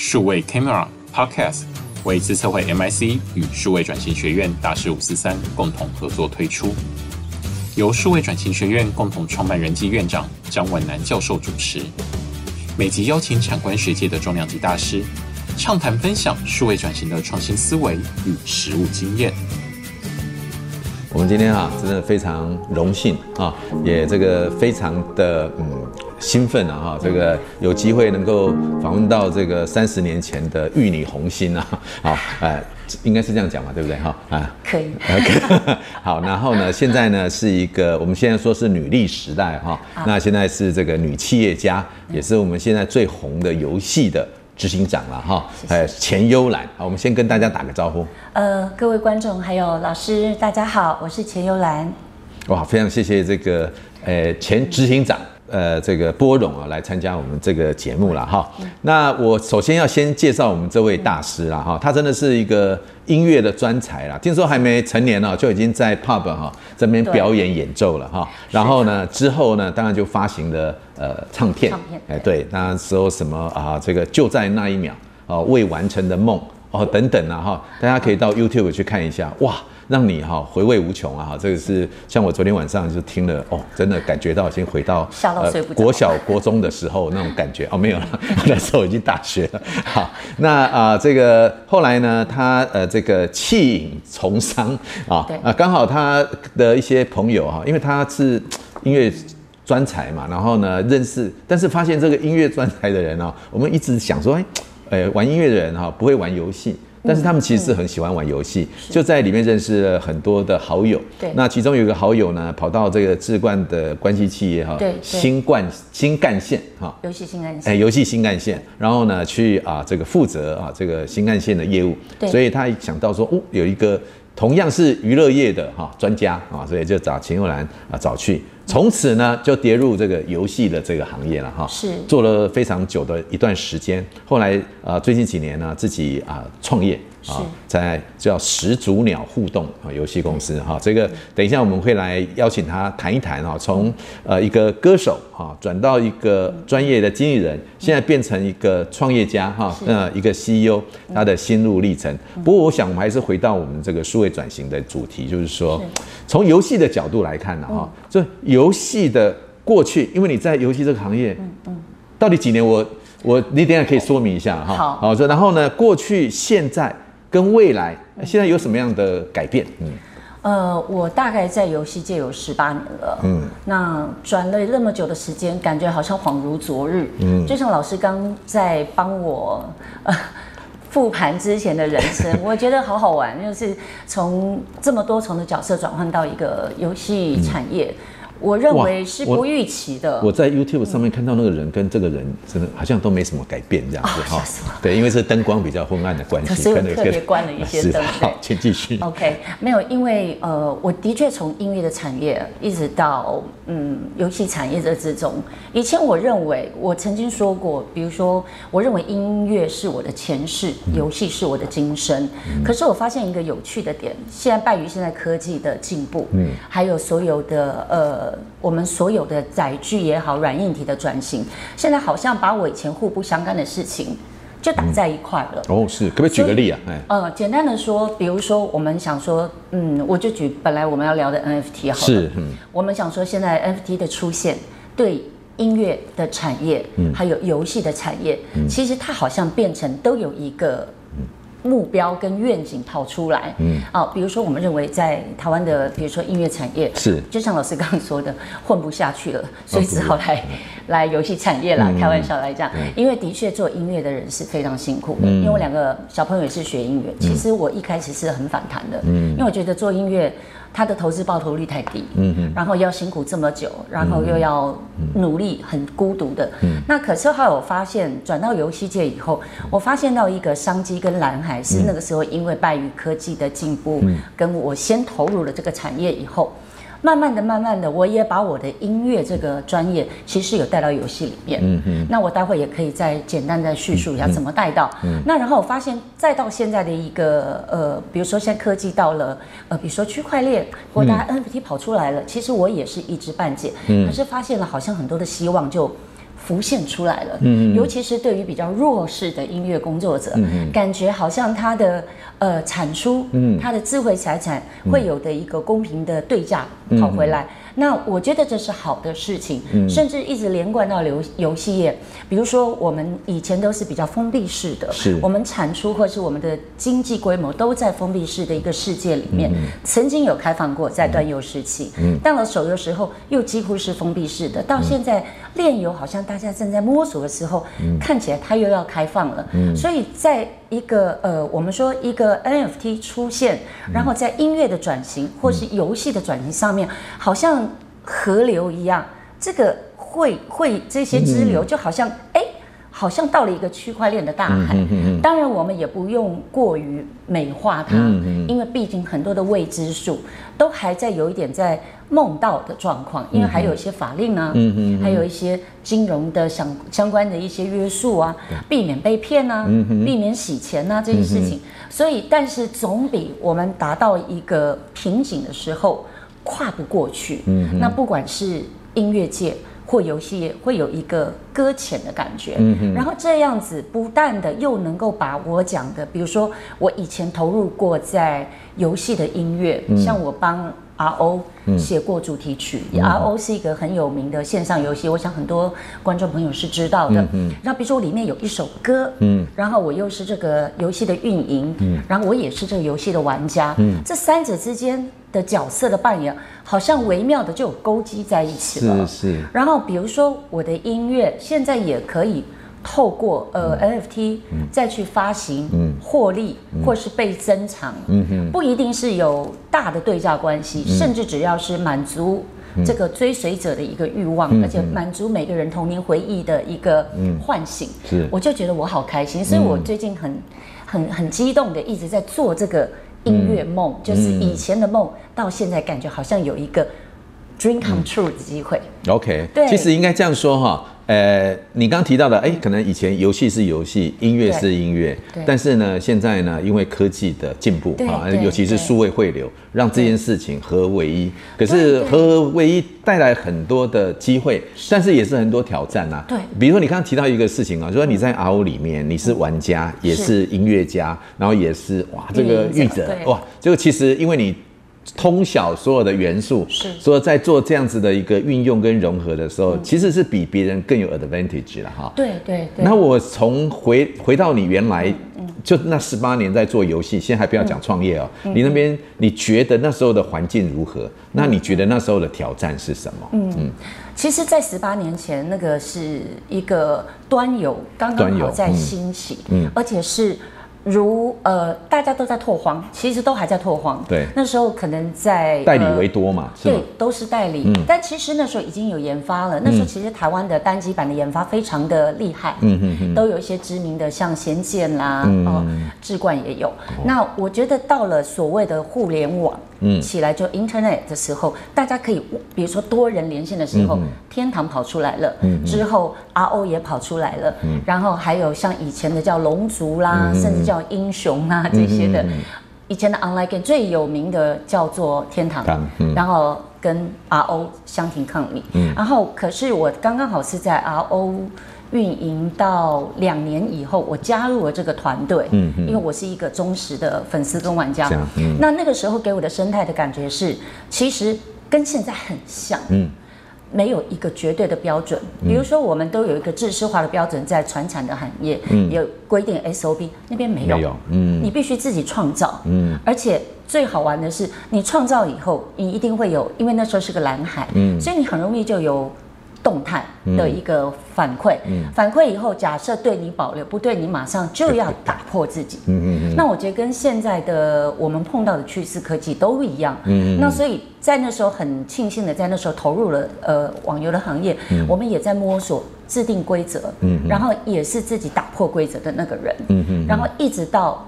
数位 Camera Podcast 为资策会 MIC 与数位转型学院大师五四三共同合作推出，由数位转型学院共同创办人暨院长张文南教授主持，每集邀请产官学界的重量级大师，畅谈分享数位转型的创新思维与实务经验。我们今天啊，真的非常荣幸啊，也这个非常的嗯兴奋啊哈，这个有机会能够访问到这个三十年前的玉女红心啊，好，哎，应该是这样讲嘛，对不对哈？啊，可以。好，然后呢，现在呢是一个我们现在说是女力时代哈，那现在是这个女企业家，也是我们现在最红的游戏的。执行长了哈，呃，钱幽兰，好，我们先跟大家打个招呼。呃，各位观众还有老师，大家好，我是钱幽兰。哇，非常谢谢这个呃前执行长。呃，这个波荣啊，来参加我们这个节目了哈。那我首先要先介绍我们这位大师了哈，他真的是一个音乐的专才啦。听说还没成年呢，就已经在 pub 哈这边表演演奏了哈。然后呢，之后呢，当然就发行了呃唱片。唱片。哎，对，那时候什么啊，这个就在那一秒啊，未完成的梦哦等等啊哈，大家可以到 YouTube 去看一下哇。让你哈回味无穷啊哈，这个是像我昨天晚上就听了哦，真的感觉到已经回到呃国小国中的时候那种感觉哦，没有了，那时候已经大学了。好，那啊、呃、这个后来呢，他呃这个弃隐从商啊啊，刚好他的一些朋友哈，因为他是音乐专才嘛，然后呢认识，但是发现这个音乐专才的人啊，我们一直想说，哎，呃玩音乐的人哈不会玩游戏。但是他们其实是很喜欢玩游戏，就在里面认识了很多的好友。对，那其中有一个好友呢，跑到这个智冠的关系企业哈，对，新冠新干线哈，游戏新干线，哎，游戏新干线，然后呢去啊这个负责啊这个新干线的业务。对，所以他想到说，哦，有一个同样是娱乐业的哈专家啊，所以就找钱优兰啊找去。从此呢，就跌入这个游戏的这个行业了哈，是做了非常久的一段时间。后来呃，最近几年呢，自己啊创业。啊，在叫始祖鸟互动啊游戏公司哈，这个等一下我们会来邀请他谈一谈哈，从呃一个歌手哈转到一个专业的经纪人，现在变成一个创业家哈，呃一个 CEO 他的心路历程。不过我想我们还是回到我们这个数位转型的主题，就是说从游戏的角度来看呢哈，这游戏的过去，因为你在游戏这个行业，到底几年？我我你等下可以说明一下哈。好，好，然后呢，过去现在。跟未来现在有什么样的改变？嗯，呃，我大概在游戏界有十八年了。嗯，那转了那么久的时间，感觉好像恍如昨日。嗯，就像老师刚在帮我呃 复盘之前的人生，我觉得好好玩，就是从这么多重的角色转换到一个游戏产业。嗯我认为是不预期的。我在 YouTube 上面看到那个人跟这个人真的好像都没什么改变这样子哈。对，因为是灯光比较昏暗的关系，所以我特别关了一些灯。好，请继续。OK，没有，因为呃，我的确从音乐的产业一直到嗯游戏产业这之中。以前我认为，我曾经说过，比如说，我认为音乐是我的前世，游戏是我的今生。可是我发现一个有趣的点，现在败于现在科技的进步，嗯，还有所有的呃。我们所有的载具也好，软硬体的转型，现在好像把我以前互不相干的事情就打在一块了。哦，是，可不可以举个例啊？呃，简单的说，比如说我们想说，嗯，我就举本来我们要聊的 NFT 好了。是，嗯，我们想说，现在 NFT 的出现对音乐的产业，嗯，还有游戏的产业，嗯，其实它好像变成都有一个。目标跟愿景跑出来，嗯，啊，比如说我们认为在台湾的，比如说音乐产业是，就像老师刚刚说的，混不下去了，所以只好来 来游戏产业啦。开玩笑来讲，因为的确做音乐的人是非常辛苦的，因为我两个小朋友也是学音乐，其实我一开始是很反弹的，嗯，因为我觉得做音乐。他的投资报酬率太低，嗯嗯，然后要辛苦这么久，然后又要努力，很孤独的。嗯，那可是后来我发现，转到游戏界以后，我发现到一个商机跟蓝海，是那个时候因为拜于科技的进步，跟我先投入了这个产业以后。慢慢的，慢慢的，我也把我的音乐这个专业，其实有带到游戏里面。嗯嗯。那我待会也可以再简单再叙述一下怎么带到。嗯。那然后我发现，再到现在的一个呃，比如说现在科技到了呃，比如说区块链或大家 NFT 跑出来了，其实我也是一知半解。嗯。可是发现了，好像很多的希望就浮现出来了。嗯，尤其是对于比较弱势的音乐工作者，嗯，感觉好像他的呃产出，嗯，他的智慧财产会有的一个公平的对价跑回来。那我觉得这是好的事情，嗯、甚至一直连贯到游游戏业。比如说，我们以前都是比较封闭式的，是我们产出或是我们的经济规模都在封闭式的一个世界里面。嗯、曾经有开放过，在端游时期，嗯、到了手游时候又几乎是封闭式的。到现在炼游好像大家正在摸索的时候，嗯、看起来它又要开放了。嗯、所以在一个呃，我们说一个 NFT 出现，然后在音乐的转型或是游戏的转型上面，好像河流一样，这个会会这些支流就好像哎。好像到了一个区块链的大海，当然我们也不用过于美化它，因为毕竟很多的未知数都还在有一点在梦到的状况，因为还有一些法令啊，还有一些金融的相相关的一些约束啊，嗯、避免被骗啊，嗯、避免洗钱啊这些事情，嗯、所以但是总比我们达到一个瓶颈的时候跨不过去，嗯、那不管是音乐界。或游戏会有一个搁浅的感觉，嗯哼，然后这样子不但的又能够把我讲的，比如说我以前投入过在游戏的音乐，嗯、像我帮 RO 写过主题曲，嗯、RO 是一个很有名的线上游戏，我想很多观众朋友是知道的。嗯然后比如说我里面有一首歌，嗯，然后我又是这个游戏的运营，嗯，然后我也是这个游戏的玩家，嗯，这三者之间的角色的扮演，好像微妙的就有勾稽在一起了。是是。然后比如说我的音乐现在也可以透过呃 NFT 再去发行，嗯，获利或是被珍藏，不一定是有大的对价关系，甚至只要是满足这个追随者的一个欲望，而且满足每个人童年回忆的一个唤醒，是，我就觉得我好开心，所以我最近很很很激动的一直在做这个。音乐梦就是以前的梦，到现在感觉好像有一个 dream come true 的机会。OK，对，其实应该这样说哈。呃，你刚刚提到的，哎，可能以前游戏是游戏，音乐是音乐，但是呢，现在呢，因为科技的进步啊，尤其是数位汇流，让这件事情合为一。可是合为一带来很多的机会，但是也是很多挑战呐。对，比如说你刚刚提到一个事情啊，就说你在 RO 里面，你是玩家，也是音乐家，然后也是哇，这个译者哇，这个其实因为你。通晓所有的元素，是所以在做这样子的一个运用跟融合的时候，嗯、其实是比别人更有 advantage 了哈。对对对。那我从回回到你原来，嗯、就那十八年在做游戏，先还不要讲创业哦。嗯、你那边你觉得那时候的环境如何？嗯、那你觉得那时候的挑战是什么？嗯嗯。其实，在十八年前，那个是一个端游刚刚好在兴起，嗯，嗯而且是。如呃，大家都在拓荒，其实都还在拓荒。对，那时候可能在代理为多嘛，呃、对，都是代理。嗯、但其实那时候已经有研发了。那时候其实台湾的单机版的研发非常的厉害，嗯嗯嗯，都有一些知名的，像仙剑啦，嗯、哦，志冠也有。哦、那我觉得到了所谓的互联网。嗯，起来就 Internet 的时候，大家可以，比如说多人连线的时候，嗯、天堂跑出来了，嗯、之后 RO 也跑出来了，嗯、然后还有像以前的叫龙族啦，嗯、甚至叫英雄啊这些的，以前的 Online Game 最有名的叫做天堂，嗯、然后跟 RO 相提抗礼，嗯、然后可是我刚刚好是在 RO。运营到两年以后，我加入了这个团队，嗯嗯，因为我是一个忠实的粉丝跟玩家，嗯，那那个时候给我的生态的感觉是，其实跟现在很像，嗯，没有一个绝对的标准，比如说我们都有一个制式化的标准在传产的行业，嗯，有规定 SOP，那边没有，没有，嗯，你必须自己创造，嗯，而且最好玩的是，你创造以后，你一定会有，因为那时候是个蓝海，嗯，所以你很容易就有。动态的一个反馈，嗯嗯、反馈以后，假设对你保留，不对你马上就要打破自己。嗯嗯嗯、那我觉得跟现在的我们碰到的趋势科技都一样。嗯嗯、那所以在那时候很庆幸的，在那时候投入了呃网游的行业，嗯、我们也在摸索制定规则，嗯、然后也是自己打破规则的那个人。嗯嗯、然后一直到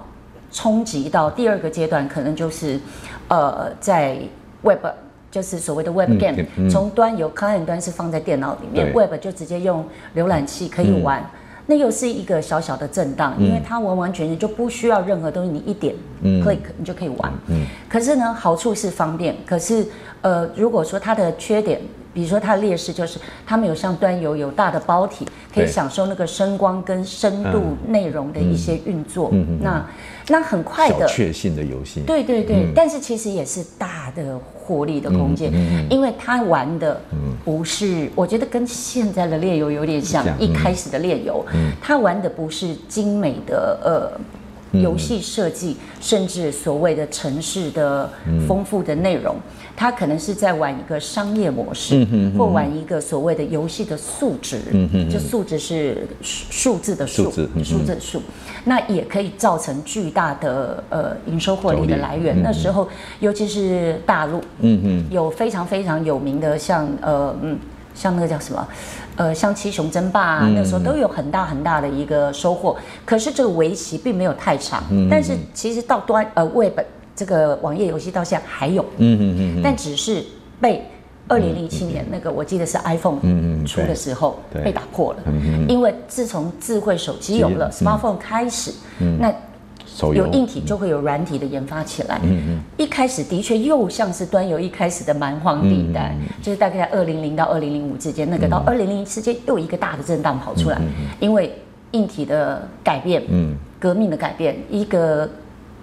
冲击到第二个阶段，可能就是呃在 Web。就是所谓的 Web Game，从、端有 Client 端是放在电脑里面，Web 就直接用浏览器可以玩，嗯、那又是一个小小的震荡，嗯、因为它完完全全就不需要任何东西，你一点 click 你就可以玩。嗯嗯、可是呢，好处是方便，可是呃，如果说它的缺点比如说它的劣势就是它没有像端游有大的包体，可以享受那个声光跟深度内容的一些运作。嗯嗯、那那很快的小确幸的游戏。对对对，嗯、但是其实也是大的获利的空间，因为它玩的不是，嗯、我觉得跟现在的猎游有点像，嗯、一开始的猎游，它、嗯、玩的不是精美的呃。游戏设计，甚至所谓的城市的丰富的内容，它可能是在玩一个商业模式，或玩一个所谓的游戏的数值，就数值是数字的数，数字数，那也可以造成巨大的呃营收获利的来源。那时候，尤其是大陆，嗯嗯有非常非常有名的像呃嗯。像那个叫什么，呃，像七雄争霸啊，那时候都有很大很大的一个收获。可是这个围棋并没有太长，但是其实到端呃 Web 这个网页游戏到现在还有，嗯嗯嗯，但只是被二零零七年那个我记得是 iPhone 出的时候被打破了，因为自从智慧手机有了 Smartphone 开始，那。有硬体就会有软体的研发起来。嗯嗯。一开始的确又像是端游一开始的蛮荒地带，就是大概在二零零到二零零五之间，那个到二零零一之间又一个大的震荡跑出来，因为硬体的改变，嗯，革命的改变，一个，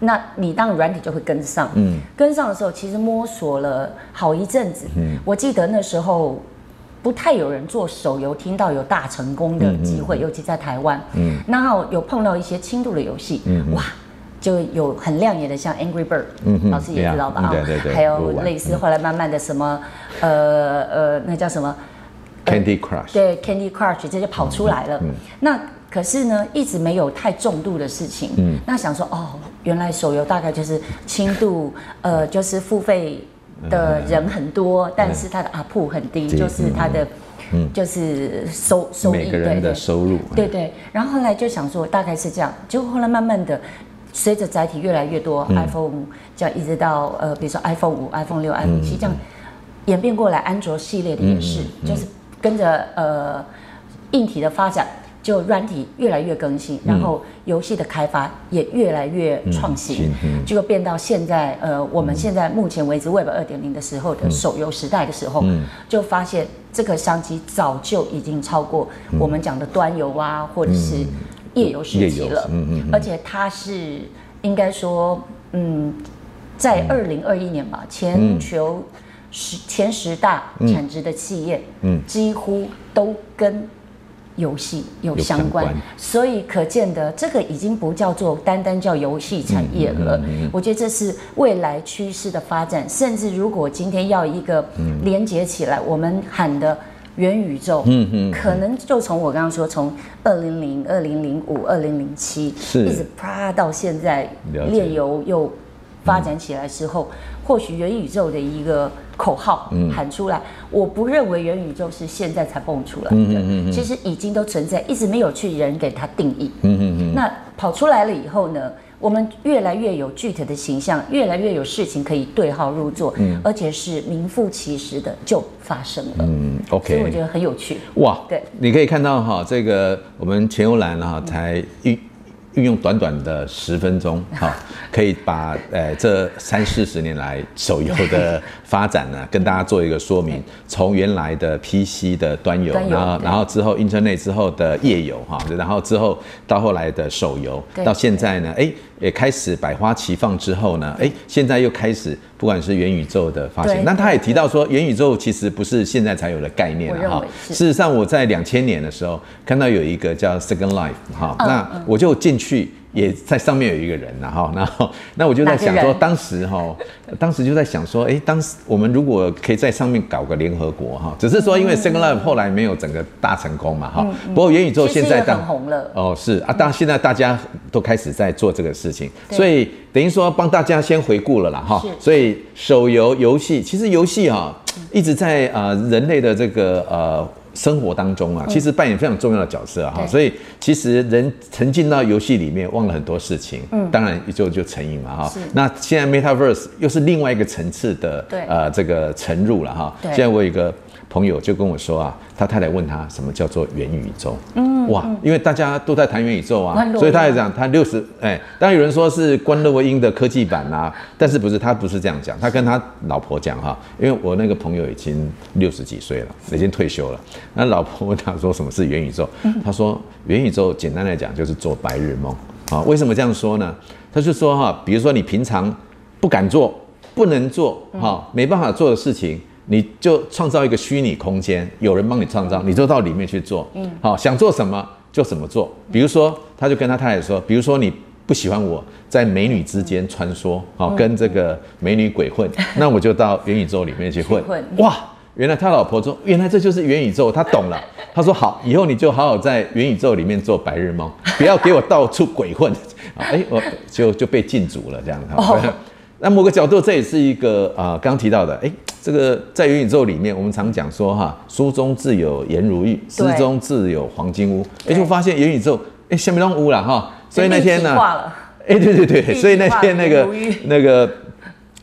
那你当然软体就会跟上，嗯，跟上的时候其实摸索了好一阵子，嗯，我记得那时候不太有人做手游，听到有大成功的机会，尤其在台湾，嗯，然后有碰到一些轻度的游戏，嗯，哇。就有很亮眼的，像 Angry Bird，老师也知道吧？啊，对对对，还有类似后来慢慢的什么，呃呃，那叫什么？Candy Crush。对，Candy Crush 这就跑出来了。那可是呢，一直没有太重度的事情。嗯。那想说，哦，原来手游大概就是轻度，呃，就是付费的人很多，但是它的 ARPU 很低，就是它的，就是收收益，每个人的收入。对对。然后后来就想说，大概是这样，结果后来慢慢的。随着载体越来越多，iPhone 这样一直到呃，比如说 iPhone 五、iPhone 六、iPhone 七这样演变过来，安卓系列的也是，就是跟着呃硬体的发展，就软体越来越更新，然后游戏的开发也越来越创新，就变到现在呃，我们现在目前为止 Web 二点零的时候的手游时代的时候，就发现这个商机早就已经超过我们讲的端游啊，或者是。页游时期了，嗯嗯，而且它是应该说，嗯，在二零二一年吧，全球十前十大产值的企业，嗯，几乎都跟游戏有相关，所以可见的这个已经不叫做单单叫游戏产业了。我觉得这是未来趋势的发展，甚至如果今天要一个连接起来，我们喊的。元宇宙，嗯嗯，可能就从我刚刚说，从二零零、二零零五、二零零七，是。一直啪到现在，炼油又发展起来之后，或许元宇宙的一个口号喊出来，我不认为元宇宙是现在才蹦出来的，其实已经都存在，一直没有去人给它定义，嗯嗯嗯，那跑出来了以后呢？我们越来越有具体的形象，越来越有事情可以对号入座，嗯，而且是名副其实的就发生了，嗯，OK，所以我觉得很有趣，哇，对，你可以看到哈，这个我们钱悠兰哈才运运用短短的十分钟哈，可以把呃这三四十年来手游的发展呢 跟大家做一个说明，从原来的 PC 的端游，然后然后之后 Internet 之后的页游哈，然后之后到后来的手游，到现在呢，哎。也开始百花齐放之后呢，哎，现在又开始不管是元宇宙的发现，那他也提到说，元宇宙其实不是现在才有的概念哈。事实上，我在两千年的时候看到有一个叫 Second Life 哈，那我就进去。也在上面有一个人，然后，然后，那我就在想说，当时哈，当时就在想说，哎，当时我们如果可以在上面搞个联合国哈，只是说因为 Second Life 后来没有整个大成功嘛哈。不过元宇宙现在当红了。哦，是啊，当现在大家都开始在做这个事情，所以等于说帮大家先回顾了啦哈。所以手游游戏其实游戏哈一直在呃人类的这个呃。生活当中啊，其实扮演非常重要的角色哈，所以其实人沉浸到游戏里面，忘了很多事情，嗯，当然就就成瘾嘛哈。那现在 Metaverse 又是另外一个层次的呃这个沉入了哈。现在我有一个朋友就跟我说啊，他太太问他什么叫做元宇宙？嗯，哇，因为大家都在谈元宇宙啊，所以他也讲他六十哎，当然有人说是关洛音的科技版啊，但是不是他不是这样讲，他跟他老婆讲哈，因为我那个朋友已经六十几岁了，已经退休了，那老婆问他说什么是元宇宙？他说元宇宙简单来讲就是做白日梦啊，为什么这样说呢？他就说哈，比如说你平常不敢做、不能做、哈没办法做的事情。你就创造一个虚拟空间，有人帮你创造，你就到里面去做。嗯，好，想做什么就怎么做。比如说，他就跟他太太说，比如说你不喜欢我在美女之间穿梭，好，跟这个美女鬼混，那我就到元宇宙里面去混。哇，原来他老婆说，原来这就是元宇宙，他懂了。他说好，以后你就好好在元宇宙里面做白日梦，不要给我到处鬼混。哎，我就就被禁足了这样子。那某个角度，这也是一个啊，刚、呃、刚提到的，哎，这个在元宇宙里面，我们常讲说哈，书中自有颜如玉，诗中自有黄金屋，哎，就发现元宇宙，哎，下面都屋了哈，所以那天呢，哎，对对对，所以那天那个那个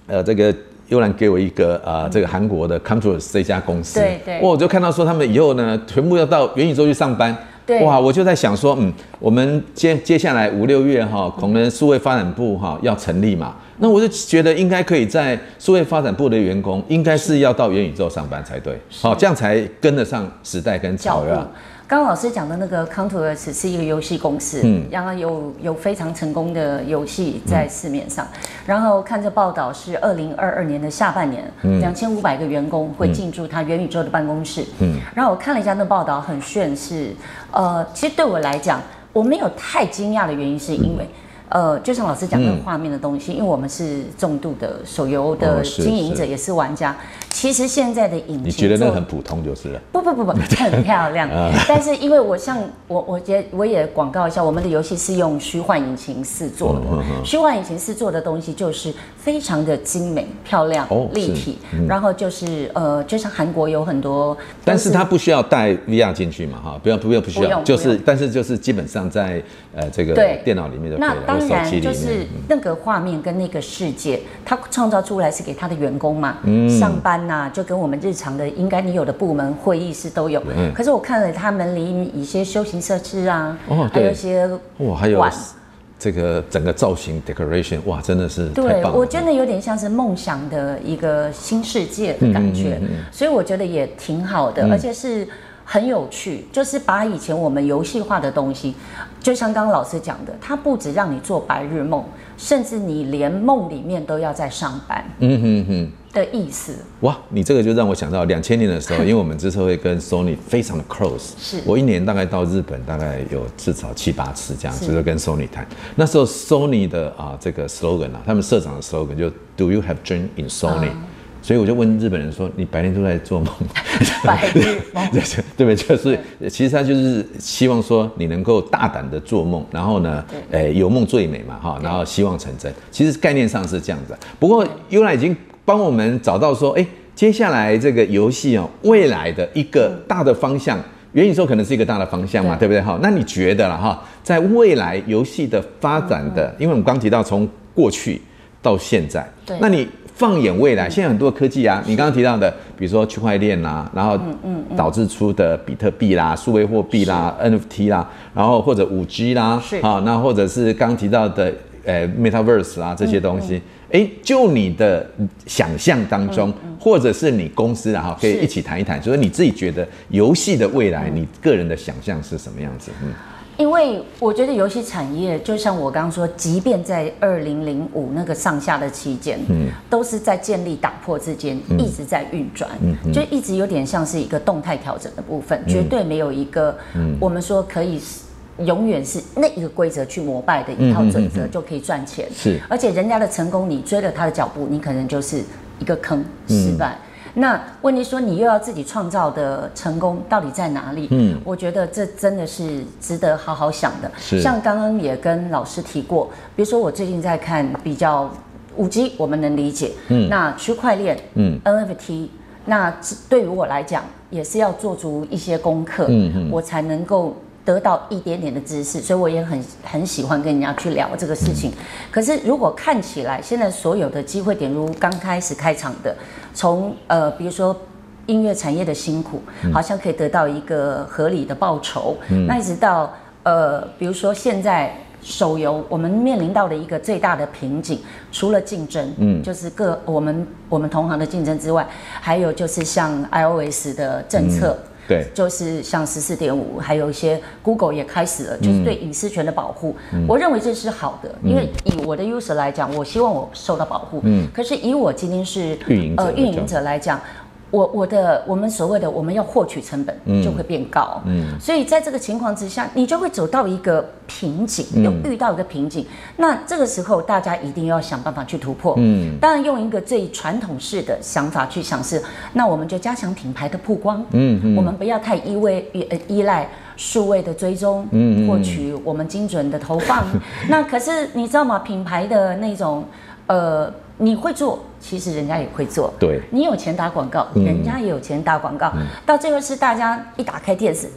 呃，这个悠然给我一个啊、呃，这个韩国的 COMTOURS 这家公司，对对，我就看到说他们以后呢，全部要到元宇宙去上班。对。哇，我就在想说，嗯，我们接接下来五六月哈，可能数位发展部哈要成立嘛，那我就觉得应该可以在数位发展部的员工，应该是要到元宇宙上班才对，好，这样才跟得上时代跟潮流。刚刚老师讲的那个 COMTOURS 是一个游戏公司，嗯，然后有有非常成功的游戏在市面上，嗯、然后看这报道是二零二二年的下半年，两千五百个员工会进驻他元宇宙的办公室，嗯，然后我看了一下那报道很炫，是，呃，其实对我来讲，我没有太惊讶的原因是因为。嗯呃，就像老师讲那个画面的东西，嗯、因为我们是重度的手游的经营者，也是玩家。哦、其实现在的引擎，你觉得那个很普通就是了？不不不不，很漂亮。但是因为我像我，我也我也广告一下，我们的游戏是用虚幻引擎四做的。虚幻、嗯、引擎四做的东西就是非常的精美、漂亮、哦、立体。嗯、然后就是呃，就像韩国有很多，但是它不需要带 VR 进去嘛？哈，不要不要不需要，就是但是就是基本上在呃这个电脑里面就可以了。当然，就是那个画面跟那个世界，他创造出来是给他的员工嘛，嗯、上班呐、啊，就跟我们日常的应该你有的部门会议室都有。嗯、可是我看了他们离一些休闲设施啊，哦、还有一些哇，还有这个整个造型 decoration，哇，真的是对，我觉得有点像是梦想的一个新世界的感觉，嗯嗯嗯、所以我觉得也挺好的，嗯、而且是。很有趣，就是把以前我们游戏化的东西，就像刚刚老师讲的，它不止让你做白日梦，甚至你连梦里面都要在上班。嗯哼哼的意思。哇，你这个就让我想到两千年的时候，因为我们这次会跟 Sony 非常的 close，是我一年大概到日本大概有至少七八次这样，是就是跟 Sony 谈。那时候 Sony 的啊这个 slogan 啊，他们社长的 slogan 就 Do you have dream in Sony？、嗯所以我就问日本人说：“你白天都在做梦？” 白日梦，对 不对？就是其实他就是希望说你能够大胆的做梦，然后呢，诶，有梦最美嘛，哈，然后希望成真。其实概念上是这样子。不过悠然已经帮我们找到说，哎，接下来这个游戏哦，未来的一个大的方向，元宇宙可能是一个大的方向嘛，对不对？哈，那你觉得了哈，在未来游戏的发展的，因为我们刚提到从过去到现在，对，那你。放眼未来，现在很多科技啊，你刚刚提到的，比如说区块链啦，然后导致出的比特币啦、数位货币啦、NFT 啦，然后或者五 G 啦，好，那或者是刚提到的呃 Metaverse 啦这些东西，哎，就你的想象当中，或者是你公司啊，哈，可以一起谈一谈，就是你自己觉得游戏的未来，你个人的想象是什么样子？嗯。因为我觉得游戏产业就像我刚刚说，即便在二零零五那个上下的期间，嗯，都是在建立打破之间，一直在运转，嗯，就一直有点像是一个动态调整的部分，绝对没有一个，我们说可以永远是那一个规则去膜拜的一套准则就可以赚钱，是，而且人家的成功，你追了他的脚步，你可能就是一个坑，失败。那问题说，你又要自己创造的成功到底在哪里？嗯，我觉得这真的是值得好好想的。是，像刚刚也跟老师提过，比如说我最近在看比较五 G，我们能理解。嗯，那区块链，嗯，NFT，那对于我来讲也是要做足一些功课，嗯嗯，我才能够。得到一点点的知识，所以我也很很喜欢跟人家去聊这个事情。嗯、可是如果看起来现在所有的机会点，如刚开始开场的，从呃比如说音乐产业的辛苦，好像可以得到一个合理的报酬。嗯、那一直到呃，比如说现在手游，我们面临到的一个最大的瓶颈，除了竞争，嗯，就是各我们我们同行的竞争之外，还有就是像 iOS 的政策。嗯对，就是像十四点五，还有一些 Google 也开始了，就是对隐私权的保护。嗯、我认为这是好的，嗯、因为以我的 user 来讲，我希望我受到保护。嗯，可是以我今天是运营呃运营者来讲。我我的我们所谓的我们要获取成本就会变高，所以在这个情况之下，你就会走到一个瓶颈，又遇到一个瓶颈。嗯、那这个时候大家一定要想办法去突破，嗯，当然用一个最传统式的想法去想是，那我们就加强品牌的曝光，嗯，嗯，我们不要太依偎依依赖数位的追踪，嗯，获取我们精准的投放。嗯、那可是你知道吗？品牌的那种呃。你会做，其实人家也会做。对，你有钱打广告，人家也有钱打广告。嗯、到最后是大家一打开电视，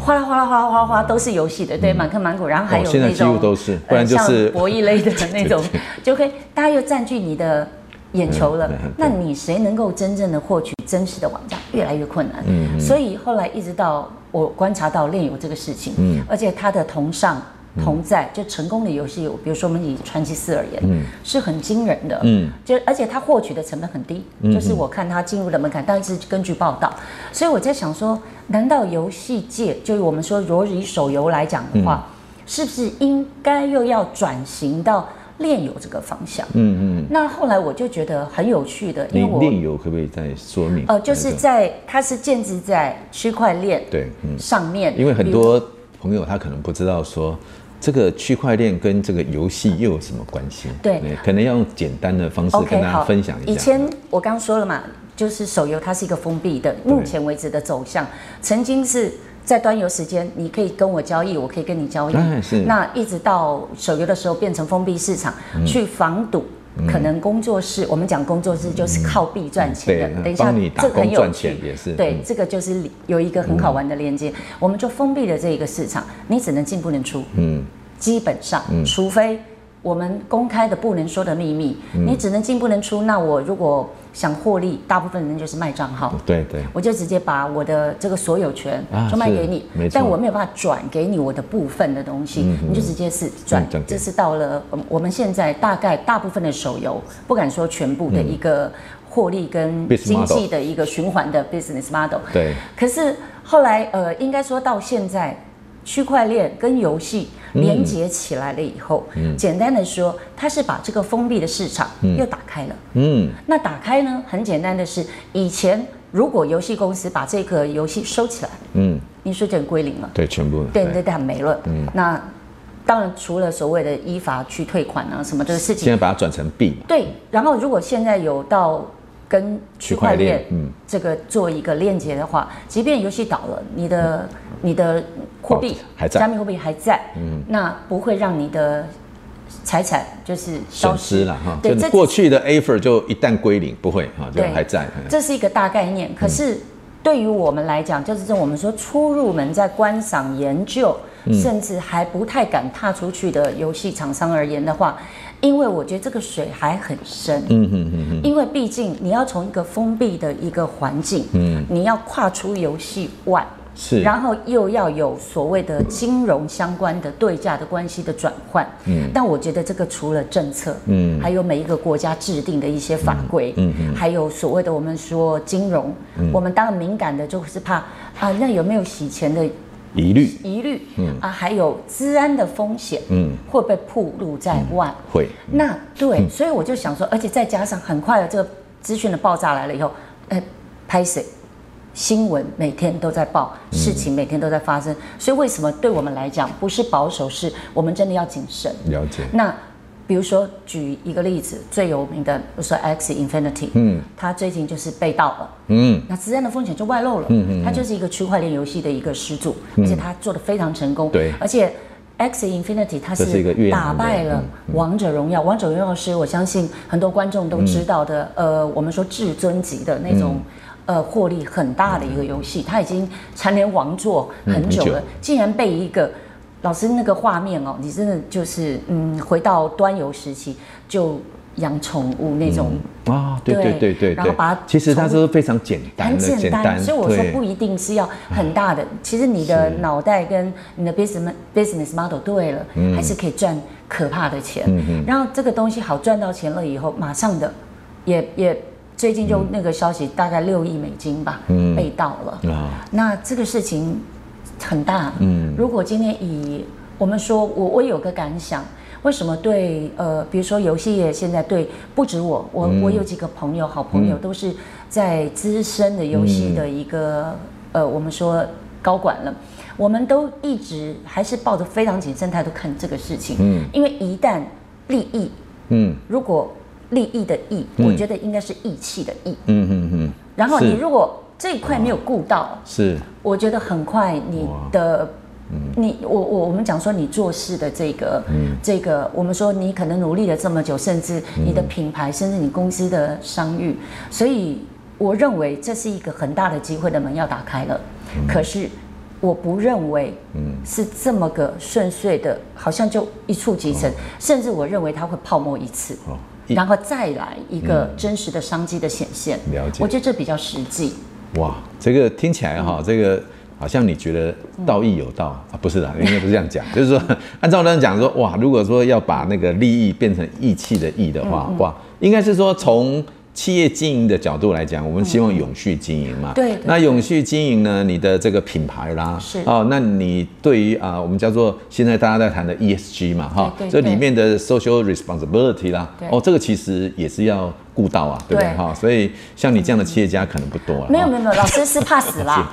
哗啦哗啦哗啦哗啦哗，都是游戏的，对，满坑满谷。然后还有那种，现在几乎都是，不然就是、像博弈类的 那种，就可以大家又占据你的眼球了。那你谁能够真正的获取真实的网站，越来越困难。嗯。所以后来一直到我观察到炼油这个事情，嗯，而且它的同上。同在就成功的游戏，比如说我们以传奇四而言，嗯，是很惊人的，嗯，就而且它获取的成本很低，嗯、就是我看它进入的门槛，但是根据报道，所以我在想说，难道游戏界，就是我们说，如果以手游来讲的话，嗯、是不是应该又要转型到链游这个方向？嗯嗯。那后来我就觉得很有趣的，因为我链游可不可以再说明？呃，就是在它是建置在区块链对上面，因为很多朋友他可能不知道说。这个区块链跟这个游戏又有什么关系？对，可能要用简单的方式跟大家分享一下。以前我刚刚说了嘛，就是手游它是一个封闭的，目前为止的走向，曾经是在端游时间，你可以跟我交易，我可以跟你交易。是。那一直到手游的时候变成封闭市场，去防堵。可能工作室，我们讲工作室就是靠币赚钱的。等一下，这个很有趣，也是对，这个就是有一个很好玩的连接。我们就封闭了这一个市场，你只能进不能出。嗯，基本上，除非我们公开的不能说的秘密，你只能进不能出。那我如果想获利，大部分人就是卖账号。对对，我就直接把我的这个所有权就卖给你，但我没有办法转给你我的部分的东西，你就直接是转。这是到了我们现在大概大部分的手游，不敢说全部的一个获利跟经济的一个循环的 business model。对。可是后来呃，应该说到现在。区块链跟游戏连接起来了以后，嗯，简单的说，它是把这个封闭的市场又打开了。嗯，那打开呢，很简单的是，以前如果游戏公司把这个游戏收起来，嗯，你说就归零了，对，全部，对对对，没了。嗯，那当然除了所谓的依法去退款啊什么这个事情，现在把它转成币。对，然后如果现在有到。跟区块链这个做一个链接的话，即便游戏倒了，你的你的货币加密货币还在，嗯，那不会让你的财产就是消失了哈。对，过去的 Aether 就一旦归零，不会哈，就还在。这是一个大概念，可是对于我们来讲，就是我们说初入门在观赏研究，甚至还不太敢踏出去的游戏厂商而言的话。因为我觉得这个水还很深，嗯嗯嗯，因为毕竟你要从一个封闭的一个环境，嗯，你要跨出游戏外，是，然后又要有所谓的金融相关的对价的关系的转换，嗯，但我觉得这个除了政策，嗯，还有每一个国家制定的一些法规，嗯嗯，还有所谓的我们说金融，我们当然敏感的就是怕啊，那有没有洗钱的？疑虑，疑虑，嗯啊，还有治安的风险，嗯，会被暴露在外，嗯、会。那对，嗯、所以我就想说，而且再加上很快的这个资讯的爆炸来了以后，哎，拍谁，新闻每天都在报，事情每天都在发生，嗯、所以为什么对我们来讲不是保守，是我们真的要谨慎。了解。那。比如说，举一个例子，最有名的，比如说 Axie Infinity，嗯，它最近就是被盗了，嗯，那资安的风险就外露了，嗯嗯，它就是一个区块链游戏的一个始祖，而且它做的非常成功，对，而且 Axie Infinity 它是打败了王者荣耀，王者荣耀是我相信很多观众都知道的，呃，我们说至尊级的那种，呃，获利很大的一个游戏，它已经蝉联王座很久了，竟然被一个。老师那个画面哦，你真的就是嗯，回到端游时期，就养宠物那种啊，对对对对，然后把它其实它是非常简单，很简单，所以我说不一定是要很大的，其实你的脑袋跟你的 business business model 对了，还是可以赚可怕的钱。然后这个东西好赚到钱了以后，马上的也也最近就那个消息，大概六亿美金吧，被盗了。那这个事情很大。嗯，如果今天以我们说，我我有个感想。为什么对呃，比如说游戏业现在对不止我，我、嗯、我有几个朋友，好朋友都是在资深的游戏的一个、嗯、呃，我们说高管了，我们都一直还是抱着非常谨慎态度看这个事情，嗯，因为一旦利益，嗯，如果利益的益，嗯、我觉得应该是义气的义，嗯嗯嗯，然后你如果这一块没有顾到，是，我觉得很快你的。你我我我们讲说你做事的这个，嗯、这个我们说你可能努力了这么久，甚至你的品牌，嗯、甚至你公司的商誉，所以我认为这是一个很大的机会的门要打开了。嗯、可是我不认为，是这么个顺遂的，好像就一触即成，哦、甚至我认为它会泡沫一次，哦、一。然后再来一个真实的商机的显现。了解，我觉得这比较实际。哇，这个听起来哈，嗯、这个。好像你觉得道义有道、嗯、啊？不是的，应该不是这样讲。就是说，按照那样讲说，哇，如果说要把那个利益变成义气的义的话，嗯嗯、哇，应该是说从企业经营的角度来讲，我们希望永续经营嘛。对、嗯。那永续经营呢？你的这个品牌啦，是哦，那你对于啊，我们叫做现在大家在谈的 ESG 嘛，哈，这里面的 social responsibility 啦，对哦，这个其实也是要。顾到啊，对不对哈？所以像你这样的企业家可能不多了。没有没有没有，老师是怕死啦。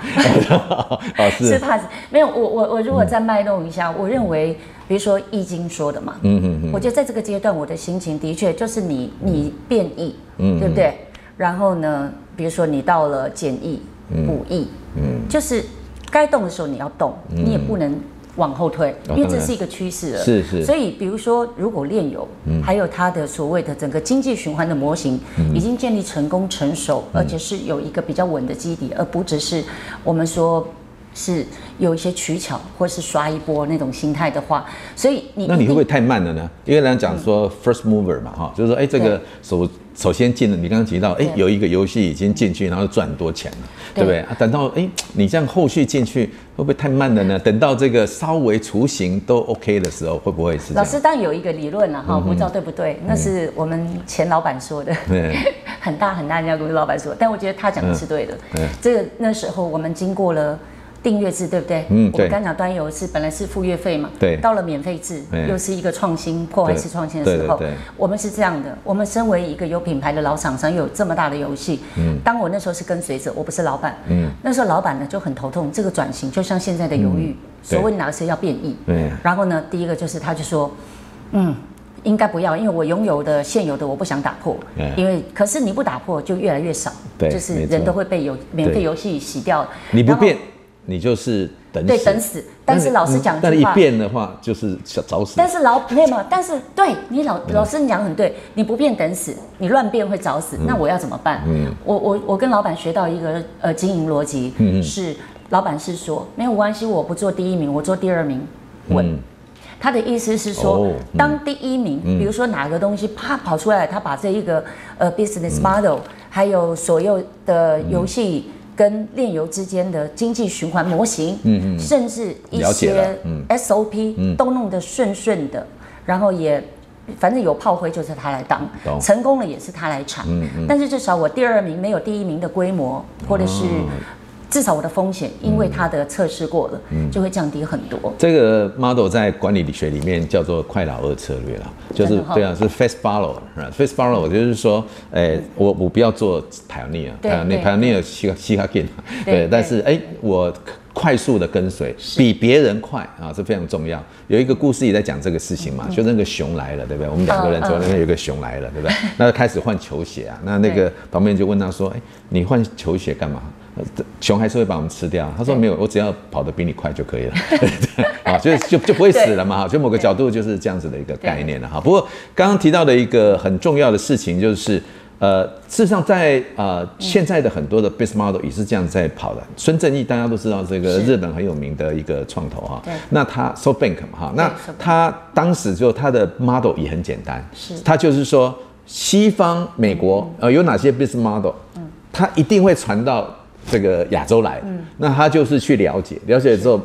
老师 是怕死。没有，我我我如果再脉动一下，我认为，比如说《易经》说的嘛，嗯嗯嗯，我觉得在这个阶段，我的心情的确就是你你变易，嗯，对不对？然后呢，比如说你到了简易补易，嗯，就是该动的时候你要动，你也不能。往后退，因为这是一个趋势了。是是。所以，比如说，如果炼油，还有它的所谓的整个经济循环的模型，已经建立成功成熟，而且是有一个比较稳的基底，而不只是我们说是有一些取巧或是刷一波那种心态的话，所以你那你会不会太慢了呢？因为人家讲说 first mover 嘛，哈，就是说，哎，这个首首先进了，你刚刚提到，哎，有一个游戏已经进去，然后赚很多钱了，对不对？啊，等到哎，你这样后续进去。会不会太慢了呢？等到这个稍微雏形都 OK 的时候，会不会是？老师当然有一个理论了哈，不知道对不对？那是我们前老板说的，很大很大一家公司老板说，但我觉得他讲的是对的。这个那时候我们经过了。订阅制对不对？嗯，对。我刚讲端游是本来是付月费嘛，对。到了免费制，又是一个创新破坏式创新的时候，我们是这样的。我们身为一个有品牌的老厂商，又有这么大的游戏，嗯。当我那时候是跟随者，我不是老板，嗯。那时候老板呢就很头痛，这个转型就像现在的犹豫，所谓哪个是要变异，对。然后呢，第一个就是他就说，嗯，应该不要，因为我拥有的现有的我不想打破，因为可是你不打破就越来越少，对，就是人都会被有免费游戏洗掉，你不变。你就是等死，对，等死。但是老师讲句话，但是一变的话就是找死。但是老没有嘛？但是对你老老师你讲很对，你不变等死，你乱变会找死。那我要怎么办？嗯，我我我跟老板学到一个呃经营逻辑，嗯，是老板是说没有关系，我不做第一名，我做第二名稳。他的意思是说，当第一名，比如说哪个东西啪跑出来，他把这一个呃 business model 还有所有的游戏。跟炼油之间的经济循环模型，嗯嗯，甚至一些 SOP 都弄得顺顺的，然后也反正有炮灰就是他来当，成功了也是他来抢，但是至少我第二名没有第一名的规模，或者是。至少我的风险，因为它的测试过了，嗯，就会降低很多。这个 model 在管理学里面叫做快老二策略了，就是对啊，是 fast follow，fast follow 就是说，哎，我我不要做 pioneer，pioneer 西西卡 kin，对，但是哎，我快速的跟随，比别人快啊，这非常重要。有一个故事也在讲这个事情嘛，就那个熊来了，对不对？我们两个人说那边有个熊来了，对不对？那就开始换球鞋啊，那那个旁边就问他说，哎，你换球鞋干嘛？熊还是会把我们吃掉。他说没有，我只要跑得比你快就可以了。啊，就就就不会死了嘛。哈，就某个角度就是这样子的一个概念了哈。不过刚刚提到的一个很重要的事情就是，呃，事实上在呃现在的很多的 business model 也是这样在跑的。孙正义大家都知道这个日本很有名的一个创投哈。那他 SoftBank 嘛哈，那他当时就他的 model 也很简单，是他就是说。西方美国呃有哪些 business model，他一定会传到这个亚洲来，那他就是去了解，了解之后，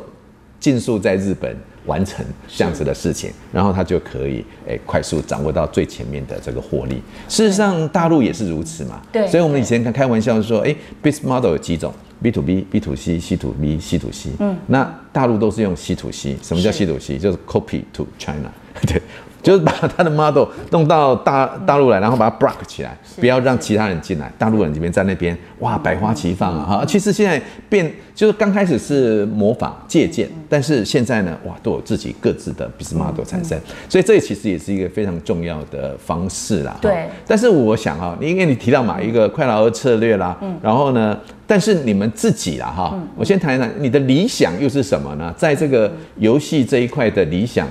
尽速在日本。完成这样子的事情，然后他就可以诶快速掌握到最前面的这个获利。事实上，大陆也是如此嘛。对。所以我们以前开开玩笑说，诶，business model 有几种？B to B、B to C、C to B、C to C。嗯。那大陆都是用 C to C。什么叫 C to C？就是 copy to China。对。就是把他的 model 弄到大大陆来，然后把它 block 起来，不要让其他人进来。大陆人这边在那边，哇，百花齐放啊！哈，其实现在变就是刚开始是模仿借鉴，但是现在呢，哇，都有自己各自的 business model 产生，所以这其实也是一个非常重要的方式啦。对。但是我想哈，因为你提到嘛，一个快劳的策略啦，嗯，然后呢，但是你们自己啦，哈，我先谈一谈你的理想又是什么呢？在这个游戏这一块的理想。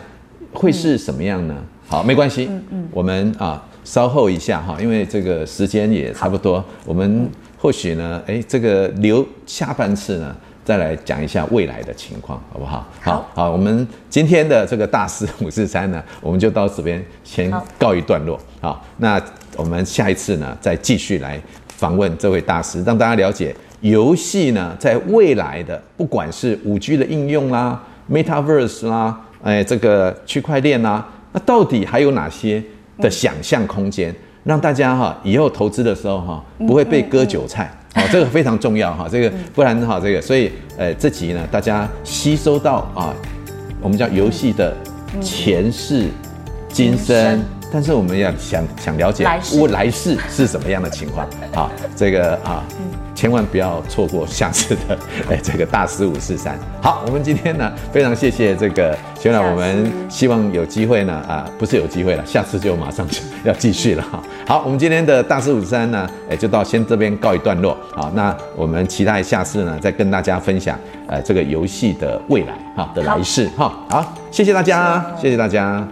会是什么样呢？好，没关系，嗯嗯，我们啊稍后一下哈，因为这个时间也差不多，我们或许呢，哎，这个留下半次呢，再来讲一下未来的情况，好不好？好，好，我们今天的这个大师五四三呢，我们就到这边先告一段落。好，那我们下一次呢，再继续来访问这位大师，让大家了解游戏呢，在未来的不管是五 G 的应用啦，Metaverse 啦。哎，这个区块链啊，那到底还有哪些的想象空间，让大家哈以后投资的时候哈不会被割韭菜？好，这个非常重要哈，这个不然哈这个，所以呃这集呢，大家吸收到啊，我们叫游戏的前世今生，但是我们要想想了解我来世是什么样的情况？好，这个啊。千万不要错过下次的哎，这个大师五四三。好，我们今天呢非常谢谢这个学长，我们希望有机会呢啊，不是有机会了，下次就马上就要继续了哈。好，我们今天的大师五四三呢，哎，就到先这边告一段落。好，那我们期待下次呢再跟大家分享呃这个游戏的未来哈的来世哈。好，谢谢大家，谢谢大家。